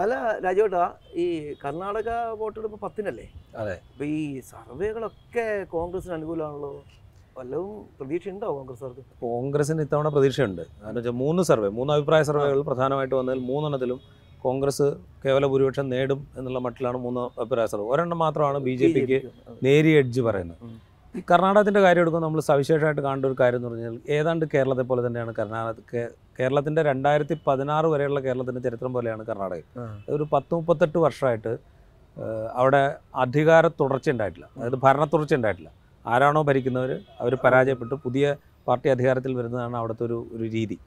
അല്ല രാജേട്ടാ ഈ കർണാടക വോട്ടെടുപ്പ് പത്തിനല്ലേ? അതെ. അപ്പൊ ഈ സർവേകളൊക്കെ കോൺഗ്രസിന് അനുകൂലമാണല്ലോ വല്ലതും പ്രതീക്ഷ ഉണ്ടോ കോൺഗ്രസ്സുകാർക്ക്? കോൺഗ്രസിന് ഇത്തവണ പ്രതീക്ഷയുണ്ട്. കാരണം വെച്ചാൽ മൂന്ന് സർവേ മൂന്ന് അഭിപ്രായ സർവേകൾ പ്രധാനമായിട്ട് വന്നതിൽ മൂന്നെണ്ണത്തിലും കോൺഗ്രസ് കേവല ഭൂരിപക്ഷം നേടും എന്നുള്ള മട്ടിലാണ് മൂന്ന് അഭിപ്രായ സർവേ. ഒരെണ്ണം മാത്രമാണ് ബി ജെ പിക്ക് നേരിയ എഡ്ജ് പറയുന്നത്. കർണാടകത്തിന്റെ കാര്യം എടുക്കുമ്പോൾ നമ്മൾ സവിശേഷമായിട്ട് കാണേണ്ട ഒരു കാര്യം എന്ന് പറഞ്ഞാൽ ഏതാണ്ട് കേരളത്തെ പോലെ തന്നെയാണ് കർണാടക കേരളത്തിന്റെ രണ്ടായിരത്തി പതിനാറ് വരെയുള്ള കേരളത്തിന്റെ ചരിത്രം പോലെയാണ് കർണാടക. ഒരു പത്ത് മുപ്പത്തെട്ട് വർഷമായിട്ട് അവിടെ അധികാര തുടർച്ച ഉണ്ടായിട്ടില്ല. അതായത് ഭരണ തുടർച്ച ഉണ്ടായിട്ടില്ല. ആരാണോ ഭരിക്കുന്നവർ അവർ പരാജയപ്പെട്ട്. പുതിയ പാർട്ടി അധികാരത്തിൽ വരുന്നതാണ് അവിടുത്തെ ഒരു ഒരു രീതി.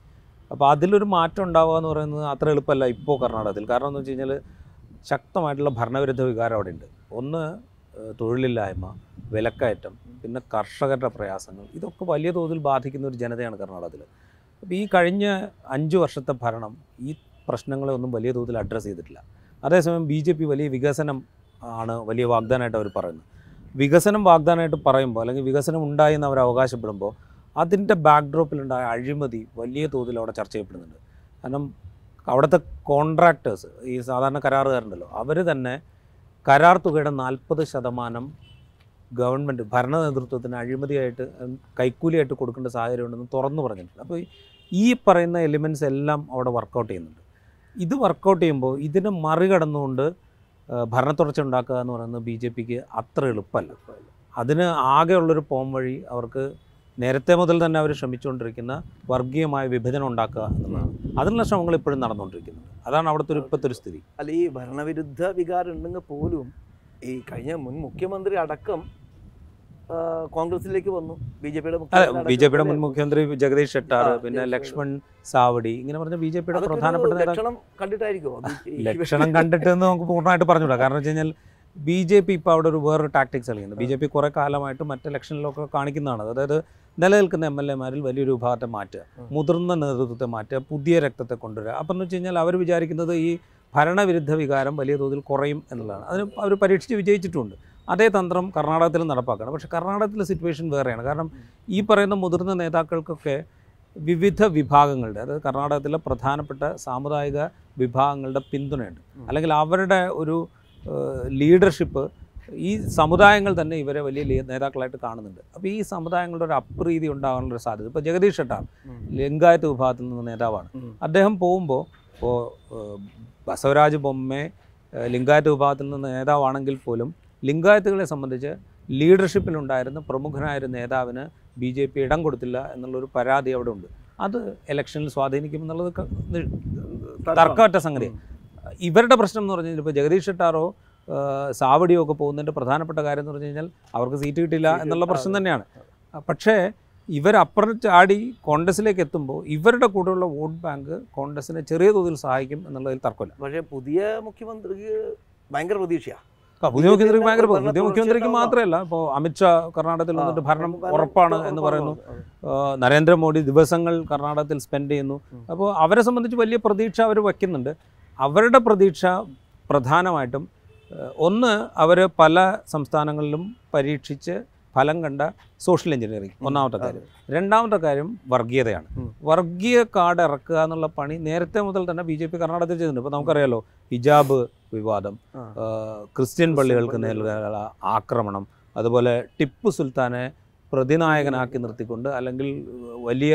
അപ്പോൾ അതിലൊരു മാറ്റം ഉണ്ടാവുക എന്ന് പറയുന്നത് അത്ര എളുപ്പമല്ല ഇപ്പോൾ കർണാടകത്തിൽ. കാരണം എന്ന് വെച്ച് കഴിഞ്ഞാൽ ശക്തമായിട്ടുള്ള ഭരണവിരുദ്ധ വികാരം അവിടെ ഉണ്ട് ഒന്ന് തൊഴിലില്ലായ്മ വിലക്കയറ്റം പിന്നെ കർഷകരുടെ പ്രയാസങ്ങൾ ഇതൊക്കെ വലിയ തോതിൽ ബാധിക്കുന്ന ഒരു ജനതയാണ് കർണാടകത്തിൽ അപ്പോൾ ഈ കഴിഞ്ഞ അഞ്ച് വർഷത്തെ ഭരണം ഈ പ്രശ്നങ്ങളെ ഒന്നും വലിയ തോതിൽ അഡ്രസ്സ് ചെയ്തിട്ടില്ല. അതേസമയം ബി ജെ പി വലിയ വികസനം ആണ് വലിയ വാഗ്ദാനമായിട്ട് അവർ പറയുന്നത്. വികസനം വാഗ്ദാനമായിട്ട് പറയുമ്പോൾ അല്ലെങ്കിൽ വികസനം ഉണ്ടായി എന്ന് അവർ അവകാശപ്പെടുമ്പോൾ അതിന്റെ ബാക്ക്ഡ്രോപ്പിലുണ്ടായ അഴിമതി വലിയ തോതിൽ അവിടെ ചർച്ച ചെയ്യപ്പെടുന്നുണ്ട്. കാരണം അവിടുത്തെ കോൺട്രാക്ടേഴ്സ് ഈ സാധാരണ കരാറുകാരുണ്ടല്ലോ അവർ തന്നെ കരാർ തുകയുടെ നാൽപ്പത് ശതമാനം ഗവൺമെന്റ് ഭരണ നേതൃത്വത്തിന് അഴിമതിയായിട്ട് കൈക്കൂലിയായിട്ട് കൊടുക്കേണ്ട സാഹചര്യം ഉണ്ടെന്ന് തുറന്നു പറഞ്ഞിട്ടുണ്ട്. അപ്പോൾ ഈ പറയുന്ന എലിമെന്റ്സ് എല്ലാം അവിടെ വർക്കൗട്ട് ചെയ്യുന്നുണ്ട്. ഇത് വർക്കൗട്ട് ചെയ്യുമ്പോൾ ഇതിനെ മറികടന്നുകൊണ്ട് ഭരണത്തുടർച്ച ഭരണ തുടർച്ച ഉണ്ടാക്കുക എന്ന് പറയുന്നത് ബി ജെ പിക്ക് അത്ര എളുപ്പമല്ല. അതിന് ആകെയുള്ളൊരു പോം വഴി അവർക്ക് നേരത്തെ മുതൽ തന്നെ അവർ ശ്രമിച്ചുകൊണ്ടിരിക്കുന്ന വർഗീയമായ വിഭജനം ഉണ്ടാക്കുക എന്നുള്ളതാണ്. അതിനുള്ള ശ്രമങ്ങൾ ഇപ്പോഴും നടന്നുകൊണ്ടിരിക്കുന്നത് അതാണ് അവിടുത്തെ ഒരു ഇപ്പോഴത്തെ ഒരു സ്ഥിതി. അല്ല ഈ ഭരണവിരുദ്ധ വികാരം ഉണ്ടെങ്കിൽ പോലും ഈ കഴിഞ്ഞ മുൻ മുഖ്യമന്ത്രി അടക്കം കോൺഗ്രസിലേക്ക് വന്നു. ബി ജെ പിയുടെ ബി ജെ പിയുടെ മുൻ മുഖ്യമന്ത്രി ജഗദീഷ് ഷെട്ടാർ പിന്നെ ലക്ഷ്മൺ സാവടി ഇങ്ങനെ പറഞ്ഞ ബി ജെ പിയുടെ പ്രധാനപ്പെട്ട ലക്ഷണം കണ്ടിട്ടായിരിക്കും ലക്ഷണം കണ്ടിട്ട് എന്ന് നമുക്ക് പൂർണമായിട്ട് പറഞ്ഞുകൂടാ. കാരണം വെച്ച് കഴിഞ്ഞാൽ ബി ജെ പി ഇപ്പോൾ അവിടെ ഒരു വേറൊരു ടാക്ടിക്സ് കളിക്കുന്നത് ബി ജെ പി കുറേ കാലമായിട്ട് മറ്റ് ഇലക്ഷനിലൊക്കെ കാണിക്കുന്നതാണ്. അതായത് നിലനിൽക്കുന്ന എം എൽ എമാരിൽ വലിയൊരു വിഭാഗത്തെ മാറ്റുക. മുതിർന്ന നേതൃത്വത്തെ മാറ്റുക പുതിയ രക്തത്തെ കൊണ്ടുവരിക. അപ്പം എന്ന് വെച്ച് കഴിഞ്ഞാൽ അവർ വിചാരിക്കുന്നത് ഈ ഭരണവിരുദ്ധ വികാരം വലിയ തോതിൽ കുറയും എന്നുള്ളതാണ്. അതിന് അവർ പരീക്ഷിച്ച് വിജയിച്ചിട്ടുണ്ട്. അതേ തന്ത്രം കർണാടകത്തിലും നടപ്പാക്കണം. പക്ഷേ കർണാടകത്തിലെ സിറ്റുവേഷൻ വേറെയാണ്. കാരണം ഈ പറയുന്ന മുതിർന്ന നേതാക്കൾക്കൊക്കെ വിവിധ വിഭാഗങ്ങളുടെ അതായത് കർണാടകത്തിലെ പ്രധാനപ്പെട്ട സാമുദായിക വിഭാഗങ്ങളുടെ പിന്തുണയുണ്ട്. അല്ലെങ്കിൽ അവരുടെ ഒരു ലീഡർഷിപ്പ് ഈ സമുദായങ്ങൾ തന്നെ ഇവരെ വലിയ നേതാക്കളായിട്ട് കാണുന്നുണ്ട്. അപ്പോൾ ഈ സമുദായങ്ങളുടെ ഒരു അപ്രീതി ഉണ്ടാകാനുള്ള ഒരു സാധ്യത. ഇപ്പോൾ ജഗദീഷ് ഷെട്ടാർ ലിംഗായത്ത് വിഭാഗത്തിൽ നിന്ന് നേതാവാണ്. അദ്ദേഹം പോകുമ്പോൾ ഇപ്പോൾ ബസവരാജ് ബൊമ്മെ ലിംഗായത്ത് വിഭാഗത്തിൽ നിന്ന് നേതാവാണെങ്കിൽ പോലും ലിംഗായത്തുകളെ സംബന്ധിച്ച് ലീഡർഷിപ്പിലുണ്ടായിരുന്ന പ്രമുഖനായ ഒരു നേതാവിന് ബി ജെ പി ഇടം കൊടുത്തില്ല എന്നുള്ളൊരു പരാതി അവിടെ ഉണ്ട് അത് ഇലക്ഷനിൽ സ്വാധീനിക്കും എന്നുള്ളത് ക- തർക്കമറ്റ സംഗതി. ഇവരുടെ പ്രശ്നം എന്ന് പറഞ്ഞാൽ കഴിഞ്ഞാൽ ഇപ്പോൾ ജഗദീഷ് ഷെട്ടാറോ സാവടിയോ ഒക്കെ പോകുന്നതിന്റെ പ്രധാനപ്പെട്ട കാര്യം എന്ന് പറഞ്ഞു കഴിഞ്ഞാൽ അവർക്ക് സീറ്റ് കിട്ടില്ല എന്നുള്ള പ്രശ്നം തന്നെയാണ്. പക്ഷേ ഇവരപ്പുറം ചാടി കോൺഗ്രസിലേക്ക് എത്തുമ്പോൾ ഇവരുടെ കൂടെയുള്ള വോട്ട് ബാങ്ക് കോൺഗ്രസിനെ ചെറിയ തോതിൽ സഹായിക്കും എന്നുള്ളതിൽ തർക്കമില്ല. പക്ഷേ പുതിയ മുഖ്യമന്ത്രിക്ക് ഭയങ്കര പ്രതീക്ഷയാ. ആ, പുതിയ മുഖ്യമന്ത്രിക്ക് ഭയങ്കര പുതിയ മുഖ്യമന്ത്രിക്ക് മാത്രമല്ല ഇപ്പോൾ അമിത്ഷാ കർണാടകത്തിൽ വന്നിട്ട് ഭരണം ഉറപ്പാണ് എന്ന് പറയുന്നു. നരേന്ദ്രമോദി ദിവസങ്ങൾ കർണാടകത്തിൽ സ്പെൻഡ് ചെയ്യുന്നു. അപ്പോൾ അവരെ സംബന്ധിച്ച് വലിയ പ്രതീക്ഷ അവർ വയ്ക്കുന്നുണ്ട്. അവരുടെ പ്രതീക്ഷ പ്രധാനമായിട്ടും ഒന്ന് അവർ പല സംസ്ഥാനങ്ങളിലും പരീക്ഷിച്ച് ഫലം കണ്ട സോഷ്യൽ എഞ്ചിനീയറിംഗ് ഒന്നാമത്തെ കാര്യം. രണ്ടാമത്തെ കാര്യം വർഗീയതയാണ്. വർഗീയ കാർഡ് ഇറക്കുക എന്നുള്ള പണി നേരത്തെ മുതൽ തന്നെ ബി ജെ പി കർണാടകത്തിൽ ചെയ്തിട്ടുണ്ട്. ഇപ്പോൾ നമുക്കറിയാലോ ഹിജാബ് വിവാദം. ക്രിസ്ത്യൻ പള്ളികൾക്ക് നേരിടാനുള്ള ആക്രമണം. അതുപോലെ ടിപ്പു സുൽത്താനെ പ്രതിനായകനാക്കി നിർത്തിക്കൊണ്ട് അല്ലെങ്കിൽ വലിയ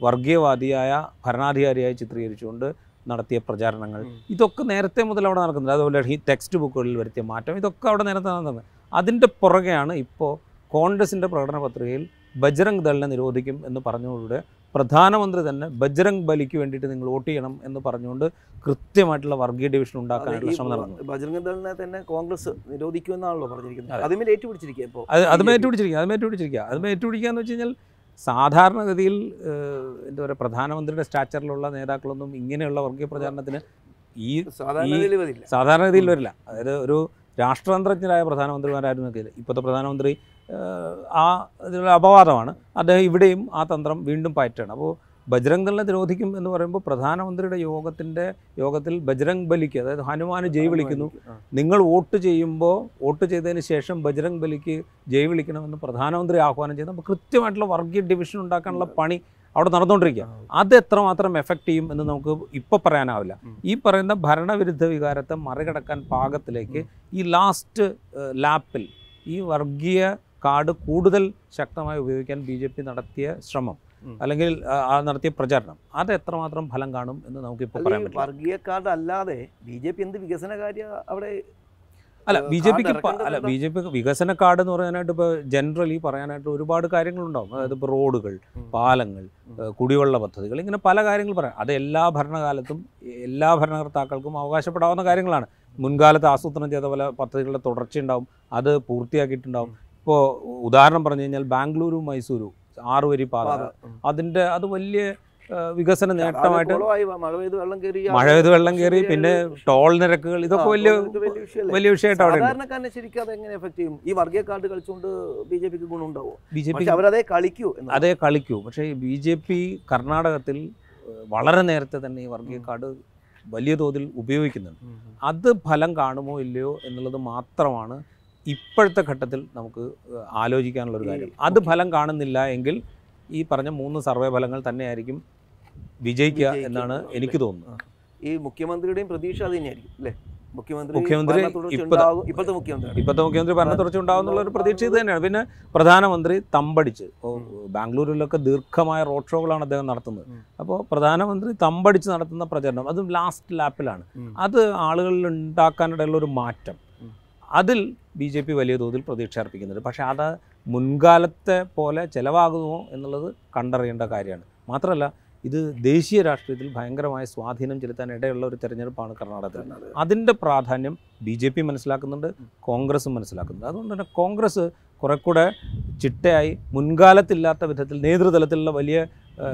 വർഗീയവാദിയായ ഭരണാധികാരിയായി ചിത്രീകരിച്ചുകൊണ്ട് നടത്തിയ പ്രചാരണങ്ങൾ. ഇതൊക്കെ നേരത്തെ മുതൽ അവിടെ നടക്കുന്നുണ്ട്. അതുപോലെ ഈ ടെക്സ്റ്റ് ബുക്കുകളിൽ വരുത്തിയ മാറ്റം. ഇതൊക്കെ അവിടെ നേരത്തെ നടന്നത്. അതിന്റെ പുറകെയാണ് ഇപ്പോൾ കോൺഗ്രസിന്റെ പ്രകടന പത്രികയിൽ ബജ്രംഗ് ദളിനെ നിരോധിക്കും എന്ന് പറഞ്ഞുകൊണ്ട് പ്രധാനമന്ത്രി തന്നെ ബജ്രംഗ് ബലിക്ക് വേണ്ടിയിട്ട് നിങ്ങൾ വോട്ട് ചെയ്യണം എന്ന് പറഞ്ഞുകൊണ്ട് കൃത്യമായിട്ടുള്ള വർഗീയ ഡിവിഷൻ ഉണ്ടാക്കാനുള്ള ശ്രമം നടന്നു. ബജ്രംഗ് ദളിനെ തന്നെ കോൺഗ്രസ് നിരോധിക്കുമെന്നാണല്ലോ പറഞ്ഞിരിക്കുന്നത്. ഏറ്റുപിടിച്ചിരിക്കുക ഇപ്പോൾ അത് അത് BJP. ഏറ്റുപിടിച്ചിരിക്കുക അത് ഏറ്റുപിടിച്ചിരിക്കുക. അത് ഏറ്റുപിടിക്കുക എന്ന് വെച്ച് കഴിഞ്ഞാൽ സാധാരണഗതിയിൽ എന്താ പറയുക പ്രധാനമന്ത്രിയുടെ സ്റ്റാച്ചറിലുള്ള നേതാക്കളൊന്നും ഇങ്ങനെയുള്ള വർഗീയ പ്രചാരണത്തിന് ഈ സാധാരണഗതിയിൽ വരില്ല. അതായത് ഒരു രാഷ്ട്രതന്ത്രജ്ഞരായ പ്രധാനമന്ത്രിമാരായിരുന്നു ഇപ്പോഴത്തെ പ്രധാനമന്ത്രി ആ ഇതിലുള്ള അപവാദമാണ്. അദ്ദേഹം ഇവിടെയും ആ തന്ത്രം വീണ്ടും പയറ്റാണ്. അപ്പോൾ ബജ്രംഗ് ദളിനെ നിരോധിക്കും എന്ന് പറയുമ്പോൾ പ്രധാനമന്ത്രിയുടെ യോഗത്തിന്റെ യോഗത്തിൽ ബജ്രംഗ് ബലിക്ക് അതായത് ഹനുമാന് ജയ് വിളിക്കുന്നു. നിങ്ങൾ വോട്ട് ചെയ്യുമ്പോൾ വോട്ട് ചെയ്തതിന് ശേഷം ബജ്രംഗ് ബലിക്ക് ജയ് വിളിക്കണമെന്ന് പ്രധാനമന്ത്രി ആഹ്വാനം ചെയ്യുന്നത് അപ്പോൾ കൃത്യമായിട്ടുള്ള വർഗീയ ഡിവിഷൻ ഉണ്ടാക്കാനുള്ള പണി അവിടെ നടന്നുകൊണ്ടിരിക്കുക. അത് എത്രമാത്രം എഫക്റ്റ് ചെയ്യും എന്ന് നമുക്ക് ഇപ്പോൾ പറയാനാവില്ല. ഈ പറയുന്ന ഭരണവിരുദ്ധ വികാരത്തെ മറികടക്കാൻ പാകത്തിലേക്ക് ഈ ലാസ്റ്റ് ലാപ്പിൽ ഈ വർഗീയ കാർഡ് കൂടുതൽ ശക്തമായി ഉപയോഗിക്കാൻ ബി ജെ പി നടത്തിയ ശ്രമം അല്ലെങ്കിൽ നടത്തിയ പ്രചാരണം അത് എത്രമാത്രം ഫലം കാണും എന്ന് നമുക്കിപ്പോൾ പറയാൻ പറ്റും വർഗീയ കാർഡ് അല്ലാതെ ബി ജെ പി എന്ത് വികസന കാര്യ അവിടെ അല്ല ബി ജെ പിക്ക് അല്ല? ബി ജെ പി വികസന കാർഡ് എന്ന് പറയാനായിട്ട് ഇപ്പോൾ ജനറലി പറയാനായിട്ട് ഒരുപാട് കാര്യങ്ങളുണ്ടാവും. അതായത് ഇപ്പോൾ റോഡുകൾ പാലങ്ങൾ കുടിവെള്ള പദ്ധതികൾ ഇങ്ങനെ പല കാര്യങ്ങൾ പറയാം. അത് എല്ലാ ഭരണകാലത്തും എല്ലാ ഭരണകർത്താക്കൾക്കും അവകാശപ്പെടാവുന്ന കാര്യങ്ങളാണ്. മുൻകാലത്ത് ആസൂത്രണം ചെയ്ത പല പദ്ധതികളുടെ തുടർച്ചയുണ്ടാവും. അത് പൂർത്തിയാക്കിയിട്ടുണ്ടാവും. ഇപ്പോൾ ഉദാഹരണം പറഞ്ഞു കഴിഞ്ഞാൽ ബാംഗ്ലൂരു മൈസൂരു ആറുവരി പാത. പാത. അതിന്റെ അതിന്റെ അത് വലിയ വികസന നേട്ടമായിട്ട് മഴ പെയ്ത് വെള്ളം കയറി മഴ പെയ്ത് വെള്ളം കയറി പിന്നെ ടോൾ നിരക്കുകൾ ഇതൊക്കെ വലിയ വലിയ വിഷയമായിട്ട് അവിടെ ശരിക്കും അത് എങ്ങനെ എഫക്ട് ചെയ്യും? ഈ വർഗീയ കാർഡ് കളിച്ചുകൊണ്ട് ബി ജെ പിക്ക് ഗുണമുണ്ടാവോ? ബി ജെ പി അവരതേ കളിക്കൂ അതേ കളിക്കൂ. പക്ഷേ ബി ജെ പി കർണാടകത്തിൽ വളരെ നേരത്തെ തന്നെ ഈ വർഗീയ കാർഡ് വലിയ തോതിൽ ഉപയോഗിക്കുന്നുണ്ട്. അത് ഫലം കാണുമോ ഇല്ലയോ എന്നുള്ളത് മാത്രമാണ് ഇപ്പോഴത്തെ ഘട്ടത്തിൽ നമുക്ക് ആലോചിക്കാനുള്ള ഒരു കാര്യം. അത് ഫലം കാണുന്നില്ല എങ്കിൽ ഈ പറഞ്ഞ മൂന്ന് സർവേ ഫലങ്ങൾ തന്നെയായിരിക്കും വിജയിക്കുക എന്നാണ് എനിക്ക് തോന്നുന്നത്. ഈ മുഖ്യമന്ത്രിയുടെയും പ്രതീക്ഷ അത് തന്നെയായിരിക്കും അല്ലേ? മുഖ്യമന്ത്രി മുഖ്യമന്ത്രി ഭരണത്തുടർച്ച. ഇപ്പോഴത്തെ മുഖ്യമന്ത്രി. ഇപ്പോഴത്തെ മുഖ്യമന്ത്രി ഭരണ തുടർച്ച ഉണ്ടാകുന്നുള്ള ഒരു പ്രതീക്ഷ ഇത് തന്നെയാണ്. പിന്നെ പ്രധാനമന്ത്രി തമ്പടിച്ച് ബാംഗ്ലൂരിലൊക്കെ ദീർഘമായ റോഡ് ഷോകളാണ് അദ്ദേഹം നടത്തുന്നത്. അപ്പോൾ പ്രധാനമന്ത്രി തമ്പടിച്ച് നടത്തുന്ന പ്രചരണം അതും ലാസ്റ്റ് ലാപ്പിലാണ് അത് ആളുകളിൽ ഉണ്ടാക്കാനിടയുള്ള ഒരു മാറ്റം. അതിൽ ബി ജെ പി വലിയ തോതിൽ പ്രതീക്ഷ അർപ്പിക്കുന്നുണ്ട് പക്ഷേ അത് മുൻകാലത്തെ പോലെ ചിലവാകുമോ എന്നുള്ളത് കണ്ടറിയേണ്ട കാര്യമാണ്. മാത്രമല്ല ഇത് ദേശീയ രാഷ്ട്രീയത്തിൽ ഭയങ്കരമായ സ്വാധീനം ചെലുത്താൻ ഇടയുള്ള ഒരു തെരഞ്ഞെടുപ്പാണ് കർണാടകത്തിൽ. അതെ. അതിന്റെ പ്രാധാന്യം ബി ജെ പി മനസ്സിലാക്കുന്നുണ്ട് കോൺഗ്രസും മനസ്സിലാക്കുന്നുണ്ട്. അതുകൊണ്ട് തന്നെ കോൺഗ്രസ് കുറെ കൂടെ ചിട്ടയായി മുൻകാലത്തില്ലാത്ത വിധത്തിൽ നേതൃതലത്തിലുള്ള വലിയ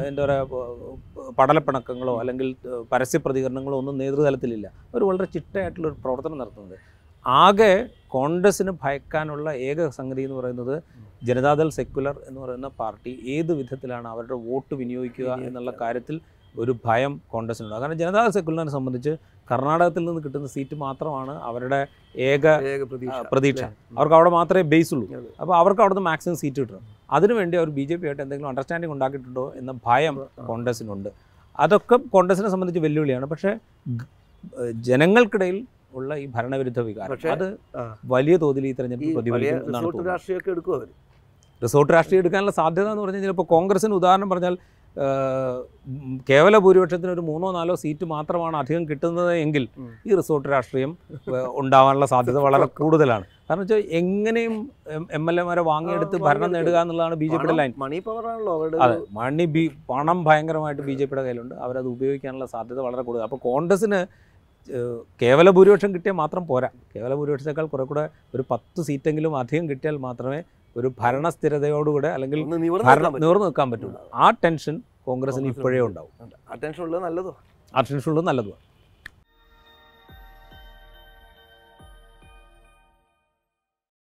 എന്താ പറയുക പടലപ്പിണക്കങ്ങളോ അല്ലെങ്കിൽ പരസ്യ പ്രതികരണങ്ങളോ ഒന്നും നേതൃതലത്തിലില്ല. അവർ വളരെ ചിട്ടയായിട്ടുള്ള ഒരു പ്രവർത്തനം നടത്തുന്നുണ്ട്. ആകെ കോൺഗ്രസ്സിന് ഭയക്കാനുള്ള ഏക സംഗതി എന്ന് പറയുന്നത് ജനതാദൾ സെക്യുലർ എന്ന് പറയുന്ന പാർട്ടി ഏത് വിധത്തിലാണ് അവരുടെ വോട്ട് വിനിയോഗിക്കുക എന്നുള്ള കാര്യത്തിൽ ഒരു ഭയം കോൺഗ്രസ്സിനുണ്ട് കാരണം ജനതാദൾ സെക്യുലറിനെ സംബന്ധിച്ച് കർണാടകത്തിൽ നിന്ന് കിട്ടുന്ന സീറ്റ് മാത്രമാണ് അവരുടെ ഏക പ്രതീക്ഷ. അവർക്ക് അവിടെ മാത്രമേ ബേസ് ഉള്ളൂ അപ്പോൾ അവർക്ക് അവിടുന്ന് മാക്സിമം സീറ്റ് കിട്ടണം. അതിനുവേണ്ടി അവർ ബി ജെ പി ആയിട്ട് എന്തെങ്കിലും അണ്ടർസ്റ്റാൻഡിംഗ് ഉണ്ടാക്കിയിട്ടുണ്ടോ എന്ന ഭയം. കോൺഗ്രസിനുണ്ട്. അതൊക്കെ കോൺഗ്രസിനെ സംബന്ധിച്ച് വെല്ലുവിളിയാണ്. പക്ഷേ ജനങ്ങൾക്കിടയിൽ ഉള്ള ഈ ഭരണവിരുദ്ധ വികാരം. അത് വലിയ തോതിൽ ഈ തെരഞ്ഞെടുപ്പ് പ്രതിഫലിക്കും റിസോർട്ട് രാഷ്ട്രീയമൊക്കെ എടുക്കും അവർ റിസോർട്ട് രാഷ്ട്രീയം എടുക്കാനുള്ള സാധ്യത എന്ന് പറഞ്ഞു കഴിഞ്ഞാൽ ഇപ്പോൾ കോൺഗ്രസിന് ഉദാഹരണം പറഞ്ഞാൽ കേവല ഭൂരിപക്ഷത്തിന് ഒരു മൂന്നോ നാലോ സീറ്റ് മാത്രമാണ് അധികം കിട്ടുന്നത് എങ്കിൽ ഈ റിസോർട്ട് രാഷ്ട്രീയം ഉണ്ടാവാനുള്ള സാധ്യത വളരെ കൂടുതലാണ്. കാരണം വെച്ചാൽ എങ്ങനെയും എം എൽ എമാരെ വാങ്ങിയെടുത്ത് ഭരണം നേടുക എന്നുള്ളതാണ് ബി ജെ പിയുടെ ലൈൻ മണി അതെ. മണി ബി പണം ഭയങ്കരമായിട്ട് ബി ജെ പിയുടെ കയ്യിലുണ്ട്. അവരത് ഉപയോഗിക്കാനുള്ള സാധ്യത വളരെ കൂടുതൽ അപ്പോൾ കോൺഗ്രസ്സിന് ഏഹ്, കേവല ഭൂരിപക്ഷം കിട്ടിയാൽ മാത്രം പോരാ. കേവല ഭൂരിപക്ഷത്തേക്കാൾ കുറെ കൂടെ ഒരു പത്ത് സീറ്റെങ്കിലും അധികം കിട്ടിയാൽ മാത്രമേ ഒരു ഭരണസ്ഥിരതയോടുകൂടെ അല്ലെങ്കിൽ നിവർന്ന് നിൽക്കാൻ പറ്റുള്ളൂ ആ ടെൻഷൻ കോൺഗ്രസിന് ഇപ്പോഴേ ഉണ്ടാവും. ടെൻഷൻ ഉള്ളത് നല്ലതോ ആ ടെൻഷൻ ഉള്ളത് നല്ലതുമാണ്